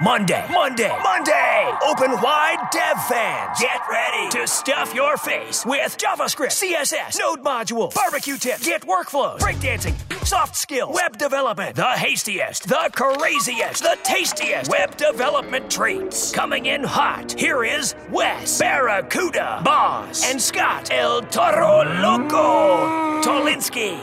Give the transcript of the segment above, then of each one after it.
Monday, Monday, Monday! Open wide dev fans. Get ready to stuff your face with JavaScript, CSS, Node module, barbecue tips, Git workflows, breakdancing, soft skills, web development, the hastiest, the craziest, the tastiest web development treats. Coming in hot, here is Wes, Barracuda, Bos, and Scott, El Toro Loco, Tolinski.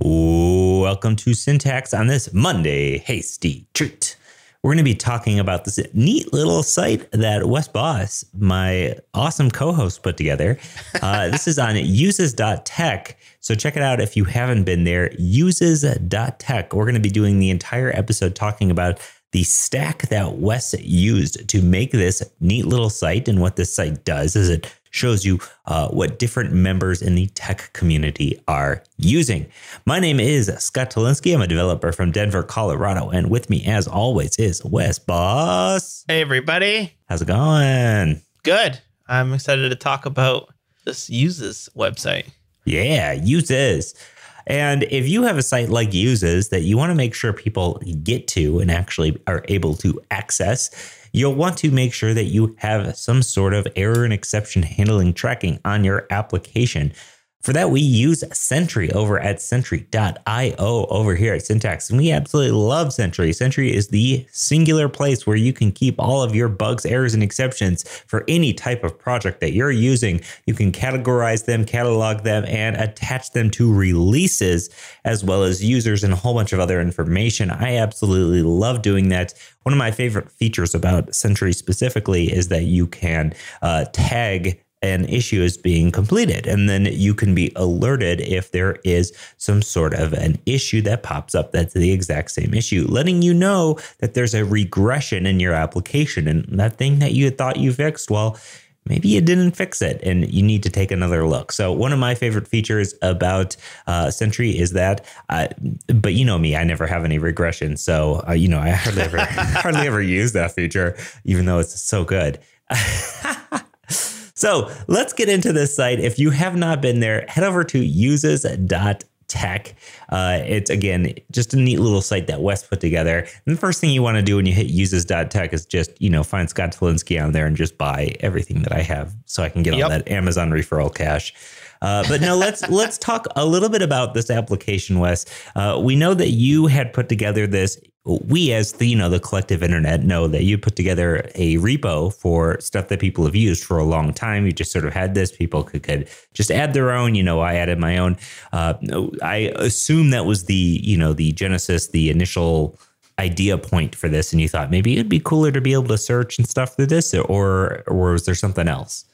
Welcome to Syntax on this Monday Hasty Treat. We're going to be talking about this neat little site that Wes Bos, my awesome co host, put together. Uh, this is on uses.tech. So check it out if you haven't been there. Uses.tech. We're going to be doing the entire episode talking about the stack that Wes used to make this neat little site. And what this site does is it shows you uh, what different members in the tech community are using. My name is Scott Tolinski. I'm a developer from Denver, Colorado. And with me, as always, is Wes Bos. Hey, everybody. How's it going? Good. I'm excited to talk about this uses website. Yeah, uses. And if you have a site like Uses that you want to make sure people get to and actually are able to access, you'll want to make sure that you have some sort of error and exception handling tracking on your application. For that, we use Sentry over at Sentry.io over here at Syntax. And we absolutely love Sentry. Sentry is the singular place where you can keep all of your bugs, errors, and exceptions for any type of project that you're using. You can categorize them, catalog them, and attach them to releases as well as users and a whole bunch of other information. I absolutely love doing that. One of my favorite features about Sentry specifically is that you can uh, tag an issue is being completed. And then you can be alerted if there is some sort of an issue that pops up that's the exact same issue, letting you know that there's a regression in your application and that thing that you thought you fixed. Well, maybe you didn't fix it and you need to take another look. So one of my favorite features about uh, Sentry is that, uh, but you know me, I never have any regression. So, uh, you know, I hardly ever, hardly ever use that feature, even though it's so good. So let's get into this site. If you have not been there, head over to uses.tech. Uh, it's again just a neat little site that Wes put together. And the first thing you want to do when you hit uses.tech is just, you know, find Scott Tolinski on there and just buy everything that I have so I can get yep. all that Amazon referral cash. Uh, but now let's let's talk a little bit about this application, Wes. Uh, we know that you had put together this we as the you know the collective internet know that you put together a repo for stuff that people have used for a long time. You just sort of had this. People could, could just add their own. You know i added my own. Uh, i assume that was the you know the genesis the initial idea point for this. And you thought maybe it'd be cooler to be able to search and stuff through this or or was there something else?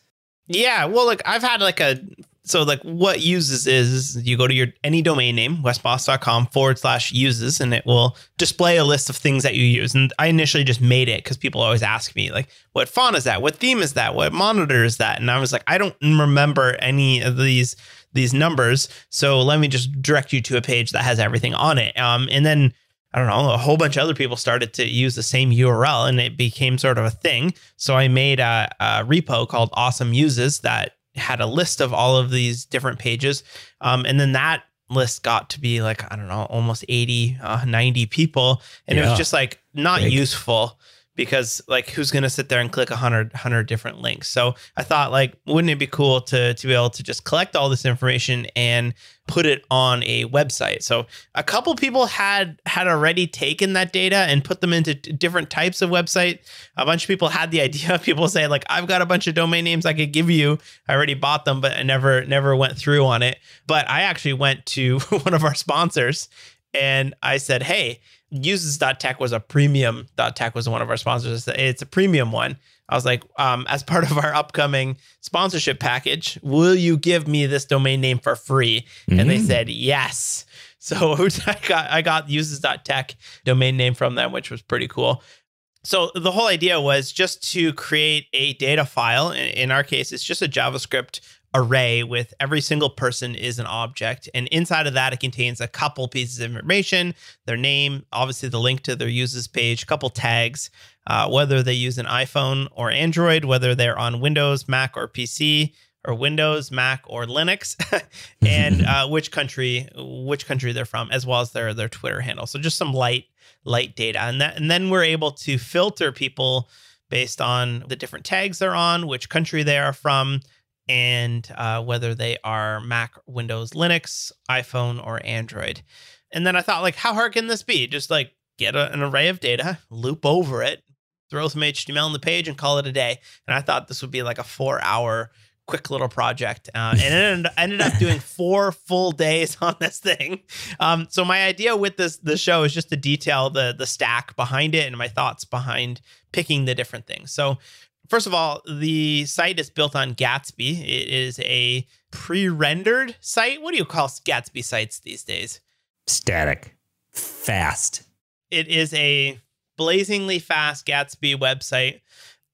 Yeah, well, like I've had like a so like what uses is you go to your any domain name wesbos.com forward slash uses and it will display a list of things that you use. And i initially just made it because people always ask me like what font is that? What theme is that? What monitor is that? And i was like i don't remember any of these these numbers. So let me just direct you to a page that has everything on it. Um, and then I don't know, a whole bunch of other people started to use the same URL and it became sort of a thing. So I made a, a repo called Awesome Uses that had a list of all of these different pages. Um, and then that list got to be like, I don't know, almost 80, uh, 90 people. And yeah. it was just like not Big. useful because like who's going to sit there and click 100 100 different links? So i thought like wouldn't it be cool to to be able to just collect all this information and put it on a website? So a couple people had had already taken that data and put them into different types of website. A bunch of people had the idea of people say like i've got a bunch of domain names i could give you. I already bought them but i never never went through on it. But i actually went to one of our sponsors and i said hey uses.tech was a premium tech was one of our sponsors. It's a premium one. I was like, um, as part of our upcoming sponsorship package, will you give me this domain name for free? Mm-hmm. And they mm. said yes. So I got I got uses.tech domain name from them, which was pretty cool. So the whole idea was just to create a data file. In our case, it's just a JavaScript array with every single person is an object. And inside of that, it contains a couple pieces of information their name, obviously the link to their uses page, a couple tags, uh, whether they use an iPhone or Android, whether they're on Windows, Mac, or PC, or Windows, Mac, or Linux, and uh, which country which country they're from, as well as their their Twitter handle. So just some light light data, and that and then we're able to filter people based on the different tags they're on, which country they are from, and uh, whether they are Mac, Windows, Linux, iPhone, or Android. And then I thought, like, how hard can this be? Just like get a, an array of data, loop over it, throw some HTML on the page, and call it a day. And I thought this would be like a four hour quick little project uh, and ended, ended, up doing four full days on this thing um, so my idea with this the show is just to detail the the stack behind it and my thoughts behind picking the different things so first of all the site is built on gatsby. It is a pre-rendered site. What do you call gatsby sites these days? Static. Fast. It is a blazingly fast gatsby website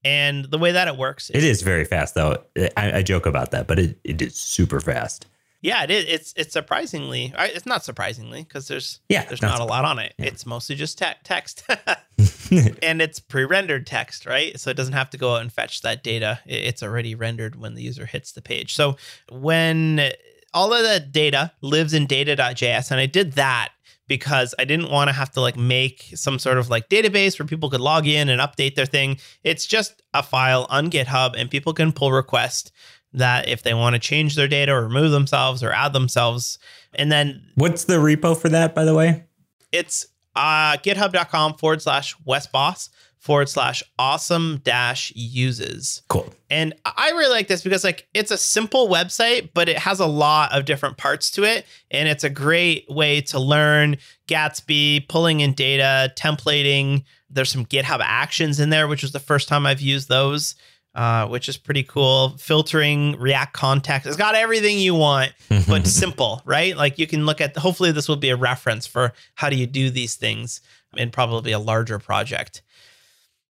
and the way that it works, it is very fast though. I, I joke about that, but it, it is super fast. Yeah, it is. It's it's surprisingly. It's not surprisingly because there's yeah, there's not a lot on it. Yeah. It's mostly just te- text, and it's pre-rendered text, right? So it doesn't have to go out and fetch that data. It's already rendered when the user hits the page. So when all of that data lives in data.js, and I did that because I didn't want to have to like make some sort of like database where people could log in and update their thing. It's just a file on GitHub and people can pull requests that if they want to change their data or remove themselves or add themselves. And then what's the repo for that, by the way? It's uh, github.com forward slash wesbos forward slash awesome dash uses. Cool. And I really like this because like it's a simple website, but it has a lot of different parts to it. And it's a great way to learn Gatsby, pulling in data, templating. There's some GitHub actions in there, which was the first time I've used those. Uh, which is pretty cool. Filtering, React context. It's got everything you want, but simple, right? Like you can look at, hopefully, this will be a reference for how do you do these things in probably a larger project.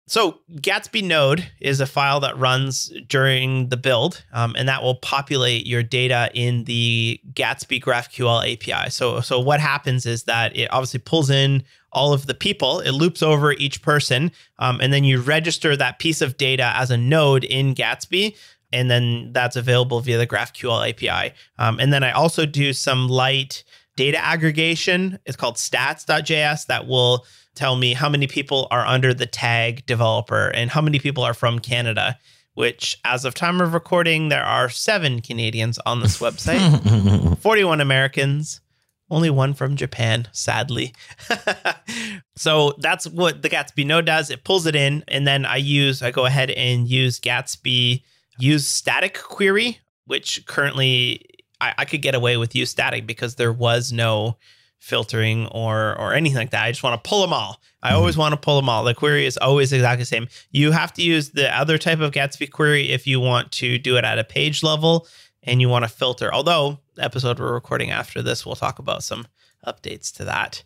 So Gatsby node is a file that runs during the build, um, and that will populate your data in the Gatsby GraphQL API. So, so what happens is that it obviously pulls in all of the people, it loops over each person, um, and then you register that piece of data as a node in Gatsby. And then that's available via the GraphQL API. Um, and then I also do some light data aggregation. It's called stats.js that will tell me how many people are under the tag developer and how many people are from Canada, which as of time of recording, there are seven Canadians on this website, 41 Americans, only one from Japan, sadly. so that's what the Gatsby node does. It pulls it in, and then I use, I go ahead and use Gatsby, use static query, which currently I, I could get away with use static because there was no filtering or or anything like that. I just want to pull them all. I mm-hmm. always want to pull them all. The query is always exactly the same. You have to use the other type of Gatsby query if you want to do it at a page level and you want to filter. Although episode we're recording after this, we'll talk about some updates to that.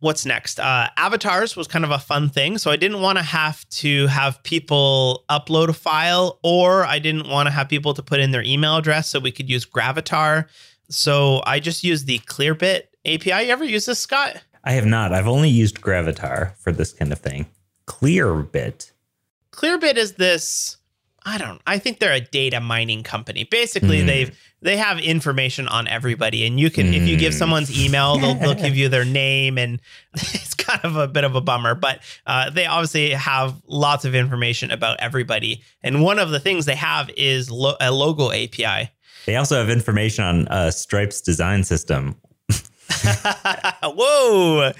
What's next? Uh, avatars was kind of a fun thing. So I didn't want to have to have people upload a file, or I didn't want to have people to put in their email address so we could use Gravatar. So I just used the Clearbit API. You ever use this, Scott? I have not. I've only used Gravatar for this kind of thing. Clearbit. Clearbit is this. I don't. I think they're a data mining company. Basically, mm. they've they have information on everybody, and you can mm. if you give hmm. someone's email, they'll, they'll give you their name, and it's kind of a bit of a bummer. But uh, they obviously have lots of information about everybody, and one of the things they have is lo- a logo API. They also have information on uh, Stripe's design system, Whoa.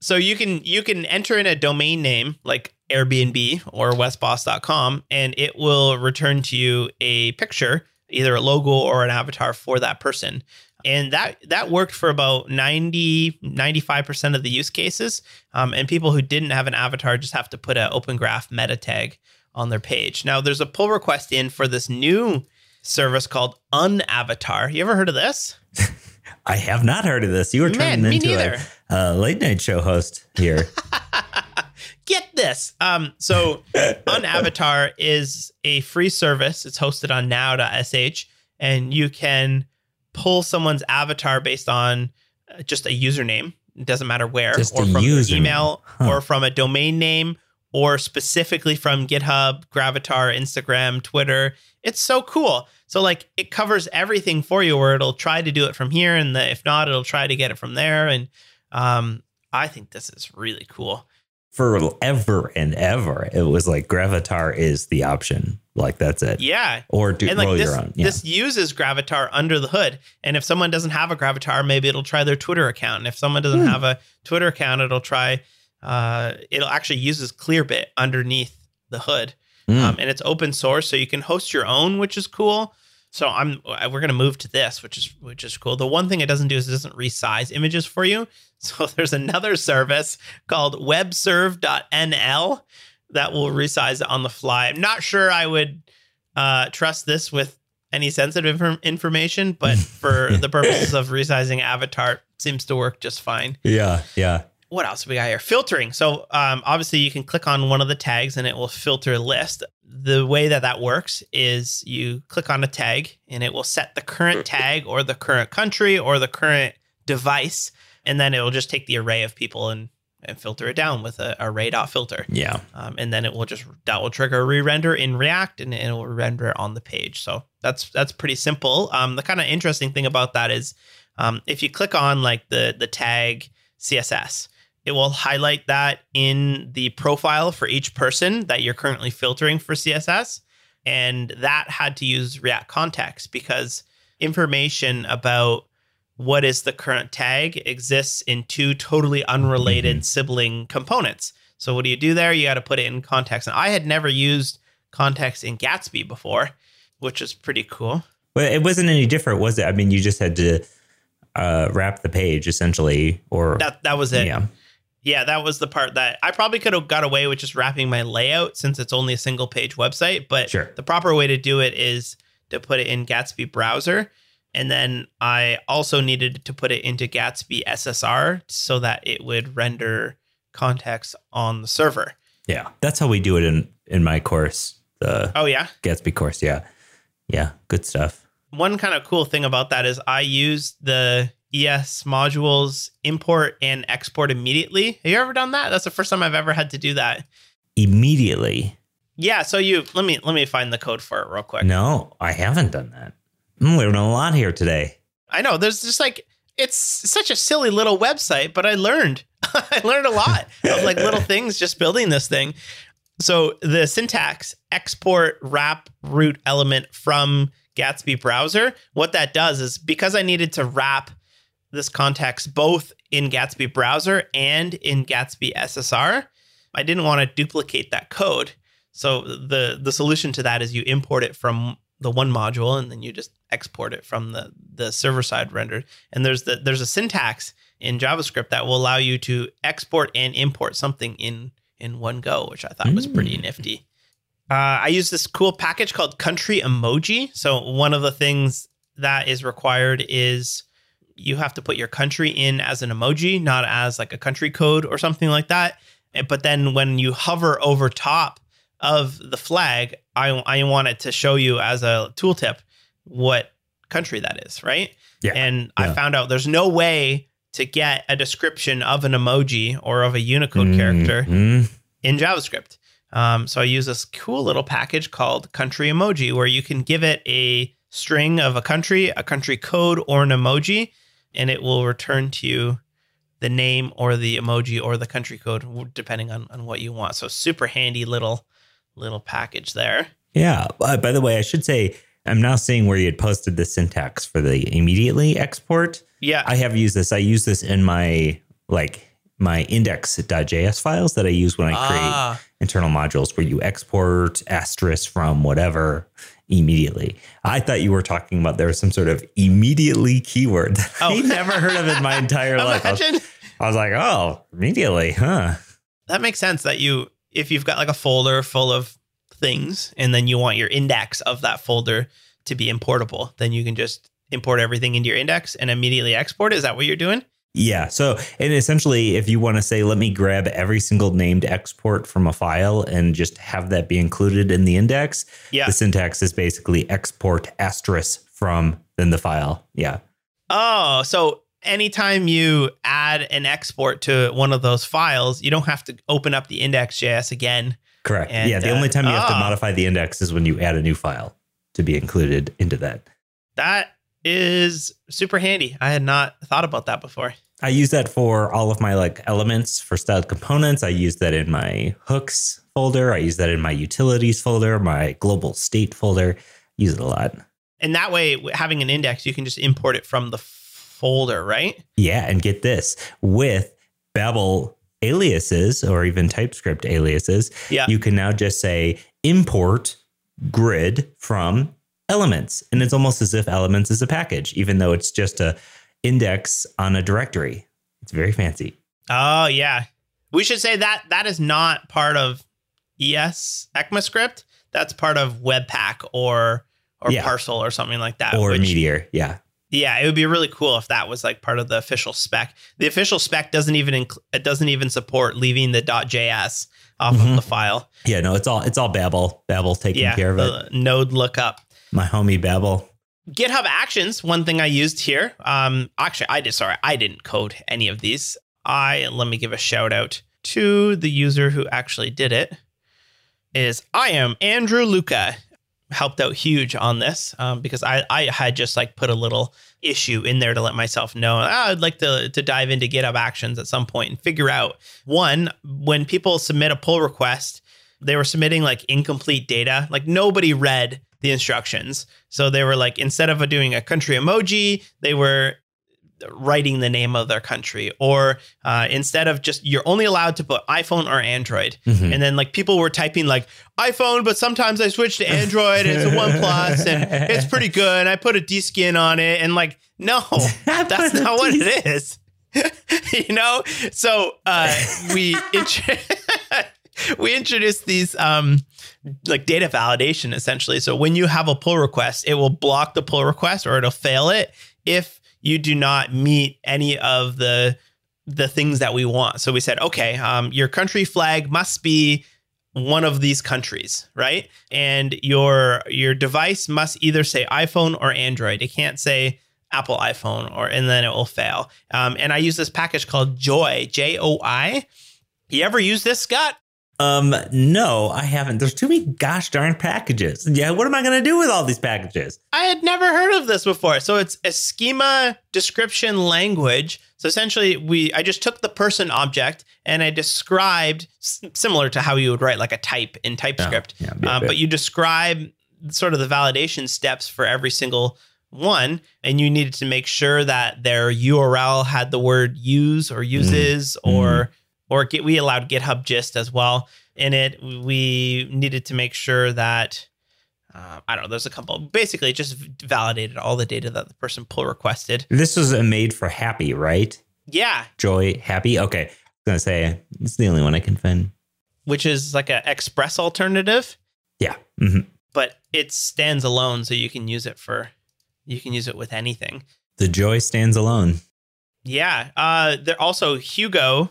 So you can you can enter in a domain name like Airbnb or wesbos.com and it will return to you a picture, either a logo or an avatar for that person. And that that worked for about 90 95% of the use cases. Um, and people who didn't have an avatar just have to put an open graph meta tag on their page. Now there's a pull request in for this new service called Unavatar. You ever heard of this? I have not heard of this. You were turning Man, into a, a, late night show host here. Get this. Um, so Unavatar is a free service. It's hosted on now.sh, and you can pull someone's avatar based on uh, just a username. It doesn't matter where, just or from email, huh. or from a domain name, or specifically from GitHub, Gravatar, Instagram, Twitter. It's so cool. So like it covers everything for you where it'll try to do it from here and the, if not, it'll try to get it from there. And um, I think this is really cool. Forever and ever, it was like Gravatar is the option. Like that's it. Yeah. Or do and like roll this, your own. Yeah. this uses Gravatar under the hood. And if someone doesn't have a Gravatar, maybe it'll try their Twitter account. And if someone doesn't Hmm. have a Twitter account, it'll try. Uh, it'll actually uses Clearbit underneath the hood, Mm. um, and it's open source, so you can host your own, which is cool. So I'm we're gonna move to this, which is which is cool. The one thing it doesn't do is it doesn't resize images for you. So there's another service called webserv.nl that will resize it on the fly. I'm not sure I would uh, trust this with any sensitive infor- information, but for the purposes of resizing avatar, it seems to work just fine. yeah. Yeah. What else we got here? Filtering. So um, obviously, you can click on one of the tags and it will filter a list. The way that that works is you click on a tag and it will set the current tag or the current country or the current device, and then it will just take the array of people and and filter it down with a array.filter. Yeah. Um, and then it will just that will trigger a re-render in React, and it will render it on the page. So that's that's pretty simple. Um, the kind of interesting thing about that is, um, if you click on like the the tag CSS, it will highlight that in the profile for each person that you're currently filtering for CSS, and that had to use React context because information about what is the current tag exists in two totally unrelated sibling components. So what do you do there? You got to put it in context. And I had never used context in Gatsby before, which is pretty cool. But it wasn't any different, was it? I mean, you just had to uh, wrap the page essentially, or That that was it. yeah. Yeah, that was the part that I probably could have got away with just wrapping my layout since it's only a single page website. But Sure. the proper way to do it is to put it in Gatsby browser. And then I also needed to put it into Gatsby SSR so that it would render context on the server. Yeah. That's how we do it in in my course, the Oh, yeah. Gatsby course. Yeah. Yeah. Good stuff. One kind of cool thing about that is I use the ES modules import and export immediately. Have you ever done that? That's the first time I've ever had to do that. Immediately. Yeah, so you let me let me find the code for it real quick. No, I haven't done that. Hmm, I'm learning a lot here today. I know there's just like it's such a silly little website, but I learned I learned a lot of like little things just building this thing. So the syntax export wrap root element from Gatsby browser, what that does is because I needed to wrap this context both in Gatsby browser and in Gatsby SSR, I didn't want to duplicate that code. So the the solution to that is you import it from the one module and then you just export it from the the server side rendered. And there's the there's a syntax in JavaScript that will allow you to export and import something in in one go, which I thought was pretty Mm. nifty. Uh, I use this cool package called Country Emoji. So one of the things that is required is you have to put your country in as an emoji, not as like a country code or something like that. But then when you hover over top of the flag, I, I want it to show you as a tooltip what country that is, right? Yeah. And I found out there's no way to get a description of an emoji or of a Unicode Mm, character in JavaScript. Um, so I use this cool little package called Country Emoji, where you can give it a string of a country, a country code, or an emoji, and it will return to you the name or the emoji or the country code, depending on, on what you want. So super handy little little package there. Yeah. Uh, by the way, I should say I'm now seeing where you had posted the syntax for the immediately export. Yeah, I have used this. I use this in my like my index.js files that I use when I create Ah, internal modules where you export asterisk from whatever immediately. I thought you were talking about there was some sort of immediately keyword that I Oh. never heard of in my entire life. I was, I was like, oh, immediately, huh? that makes sense that you if you've got like a folder full of things and then you want your index of that folder to be importable then you can just import everything into your index and immediately export it. is that what you're doing Yeah. So, and essentially, if you want to say, let me grab every single named export from a file and just have that be included in the index, yeah the syntax is basically export asterisk from then the file. Yeah. oh so anytime you add an export to one of those files you don't have to open up the index.js again Correct. And, yeah. The uh, only time you have to ah. modify the index is when you add a new file to be included into that. That is super handy. I had not thought about that before. I use that for all of my like elements for styled components. I use that in my hooks folder. I use that in my utilities folder, my global state folder. Use it a lot. And that way, having an index, you can just import it from the folder, right? Yeah, and get this with Babel aliases or even TypeScript aliases, Yeah. you can now just say import grid from elements. And it's almost as if elements is a package, even though it's just a index on a directory. It's very fancy. Oh yeah. We should say that that is not part of ES ECMAScript. That's part of Webpack or or Yeah. Parcel or something like that. or which- Meteor. Yeah. Yeah, it would be really cool if that was like part of the official spec. The official spec doesn't even inc- it doesn't even support leaving the .js off of Mhm. the file. Yeah, no, it's all it's all Babel. Babel taking Yeah, care of it. node lookup. My homie Babel. GitHub Actions, one thing I used here. Um, actually, I did. Sorry, I didn't code any of these. I let me give a shout out to the user who actually did it. Is I am Andrew Luca. Helped out huge on this um, because I I had just like put a little issue in there to let myself know "Ah, I'd like to to dive into GitHub Actions at some point and figure out one when people submit a pull request they were submitting like incomplete data. Like nobody read the instructions. So they were like, instead of doing a country emoji, they were writing the name of their country. Or uh, instead of just, you're only allowed to put iPhone or Android. Mhm. And then like people were typing like iPhone, but sometimes I switch to Android. and it's a One Plus and it's pretty good. And I put a D skin on it. And like, no, that's not what D- it is. you know? So uh, we int- we introduced these um like data validation essentially. So when you have a pull request, it will block the pull request or it'll fail it if you do not meet any of the the things that we want. So we said, okay, um, your country flag must be one of these countries, right? And your your device must either say iPhone or Android. It can't say Apple iPhone or and then it will fail. Um, and I use this package called joi, J O I. You ever use this, Scott? Um, no, I haven't. There's too many gosh darn packages. Yeah, what am I gonna do with all these packages? I had never heard of this before. So it's a schema description language. So essentially, we I just took the person object and I described similar to how you would write like a type in TypeScript. Yeah, yeah, Um, yeah. but you describe sort of the validation steps for every single one, and you needed to make sure that their URL had the word use or uses or or get we allowed GitHub gist as well in it. We needed to make sure that uh, I don't know. There's a couple. Basically, just validated all the data that the person pull requested. This was a made for hapi, right? Yeah, Joi, hapi. Okay, I was gonna say it's the only one I can find. which is like a Express alternative, Yeah. hmm but it stands alone, so you can use it for you can use it with anything. The joy stands alone. Yeah. Uh, there also Hugo,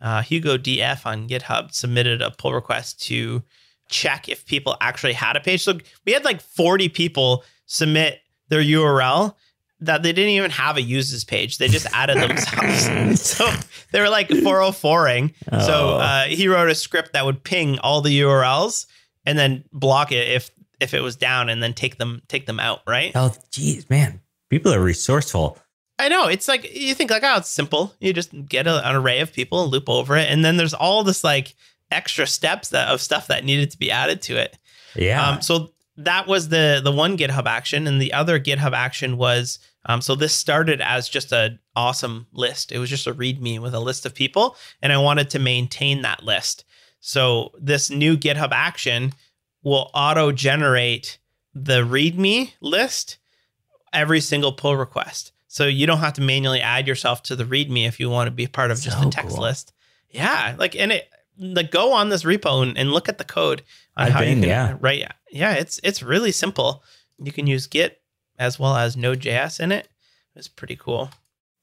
uh, Hugo DF on GitHub submitted a pull request to check if people actually had a page. So we had like 40 people submit their URL that they didn't even have a uses page. They just added themselves. so they were like 404ing. So Oh. uh, he wrote a script that would ping all the URLs and then block it if if it was down and then take them take them out, right? Oh, geez, man, people are resourceful. I know. It's like you think like, oh, it's simple. You just get a, an array of people and loop over it, and then there's all this like extra steps that of stuff that needed to be added to it. Yeah. Um, so that was the the one GitHub action, and the other GitHub action was um, so this started as just an awesome list. It was just a README with a list of people, and I wanted to maintain that list. So this new GitHub action will auto generate the README list every single pull request. So you don't have to manually add yourself to the README if you want to be part of just So the text cool. list. Yeah, like and it like go on this repo and, and look at the code on I've how you can yeah. right. Yeah, it's it's really simple. You can use Git as well as Node.js in it. It's pretty cool.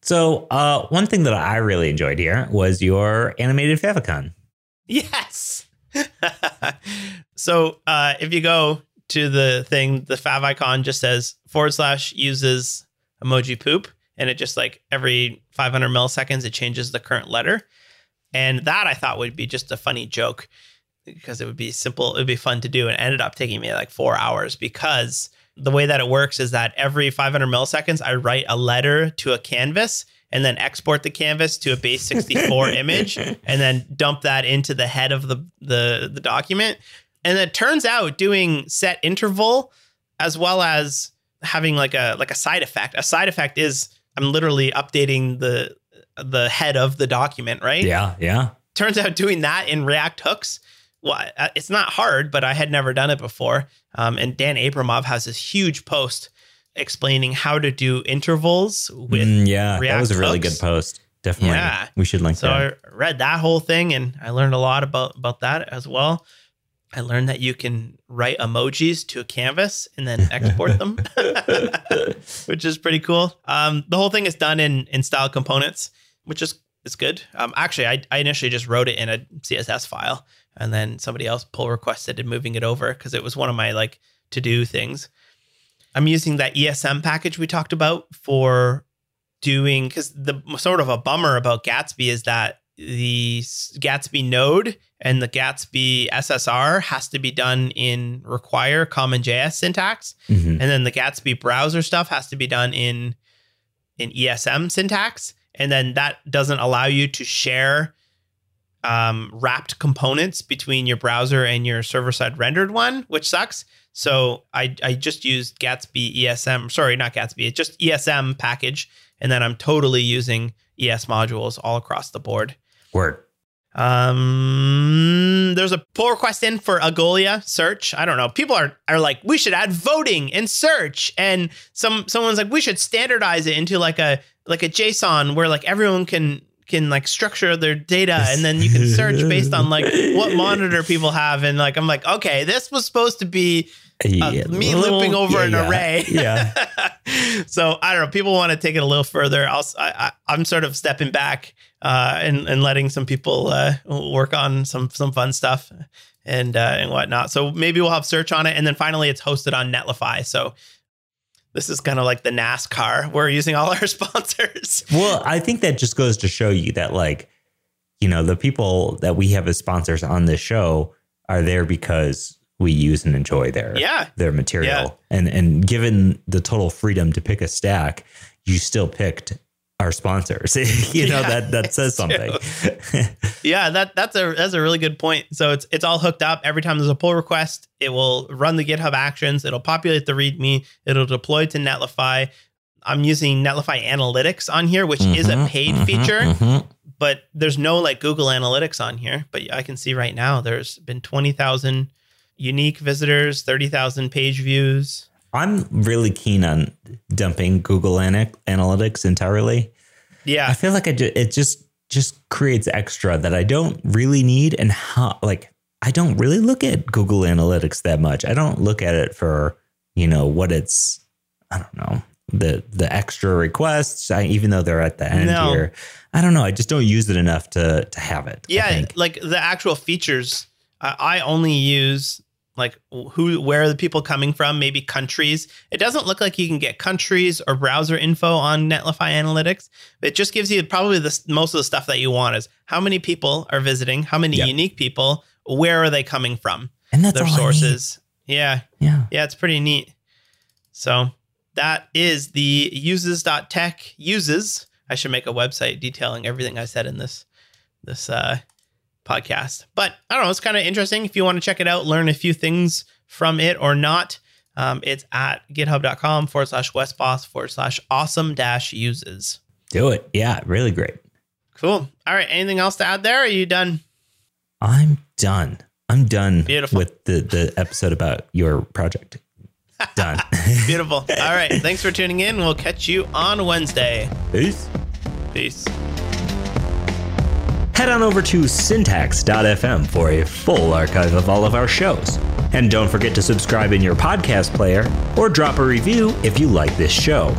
so, uh, one thing that I really enjoyed here was your animated favicon. Yes. so uh, if you go to the thing, the fav icon just says forward slash uses emoji poop, and it just like every 500 milliseconds it changes the current letter. And that I thought would be just a funny joke. because it would be simple, it would be fun to do. And it ended up taking me like four hours because the way that it works is that every 500 milliseconds, I write a letter to a canvas and then export the canvas to a base 64 image and then dump that into the head of the, the, the document. And it turns out doing set interval as well as having like a like a side effect. A side effect is I'm literally updating the the head of the document, right? Yeah, yeah. Turns out doing that in React hooks, well, uh, it's not hard, but I had never done it before. Um, and Dan Abramov has this huge post explaining how to do intervals with Mm, yeah, React that was a really hooks. good post. Definitely. Yeah. We should link that. So that. I read that whole thing and I learned a lot about about that as well. I learned that you can write emojis to a canvas and then export them, which is pretty cool. Um, the whole thing is done in in style components, which is is good. Um, actually, I, I initially just wrote it in a CSS file, and then somebody else pull requested and moving it over because it was one of my like to do things. I'm using that ESM package we talked about for doing because the sort of a bummer about Gatsby is that the Gatsby node and the Gatsby SSR has to be done in require common JS syntax, Mhm. and then the Gatsby browser stuff has to be done in in ESM syntax, and then that doesn't allow you to share um, wrapped components between your browser and your server side rendered one, which sucks. So I I just used Gatsby ESM. Sorry, not Gatsby. It's just ESM package, and then I'm totally using ES modules all across the board. Word. Um, there's a pull request in for Algolia search. I don't know. People are are like, we should add voting and search, and some someone's like, we should standardize it into like a like a JSON where like everyone can can like structure their data, and then you can search based on like what monitor people have, and like I'm like, okay, this was supposed to be uh, me little- looping over yeah, an yeah, array. Yeah. so I don't know. People want to take it a little further. I'll, I, I, I'm sort of stepping back uh, and and letting some people uh, work on some some fun stuff and uh, and whatnot. So maybe we'll have search on it, and then finally it's hosted on Netlify. So this is kind of like the NASCAR. We're using all our sponsors. Well, I think that just goes to show you that, like, you know, the people that we have as sponsors on this show are there because we use and enjoy their Yeah. their material. Yeah. And and given the total freedom to pick a stack, you still picked our sponsors. you know Yeah, that that says something. Yeah, that that's a that's a really good point. So it's it's all hooked up. Every time there's a pull request, it will run the GitHub actions. It'll populate the README. It'll deploy to Netlify. I'm using Netlify Analytics on here, which is a Mhm, paid mhm, feature, mhm. but there's no like Google Analytics on here. But I can see right now there's been twenty thousand unique visitors, thirty thousand page views. I'm really keen on dumping Google Ana- Analytics entirely. Yeah. I feel like I ju- it just just creates extra that I don't really need, and how like I don't really look at Google Analytics that much. I don't look at it for you know what it's. I don't know the the extra requests, I, even though they're at the end No. here. I don't know. I just don't use it enough to to have it. Yeah, like the actual features. Uh, I only use like who where are the people coming from? Maybe countries. It doesn't look like you can get countries or browser info on netlify analytics. It just gives you probably the most of the stuff that you want is how many people are visiting how many Yep. unique people where are they coming from? And that's their all I need. sources. Yeah. Yeah. yeah it's pretty neat. So that is the uses.tech uses. I should make a website detailing everything i said in this this uh podcast but i don't know it's kind of interesting if you want to check it out learn a few things from it or not um, it's at github.com forward slash wesbos forward slash awesome dash uses Do it. Yeah. Really great. cool all right anything else to add there are you done I'm done. I'm done Beautiful. with the the episode about your project. Done. beautiful all right thanks for tuning in we'll catch you on wednesday Peace. peace Head on over to syntax.fm for a full archive of all of our shows. And don't forget to subscribe in your podcast player or drop a review if you like this show.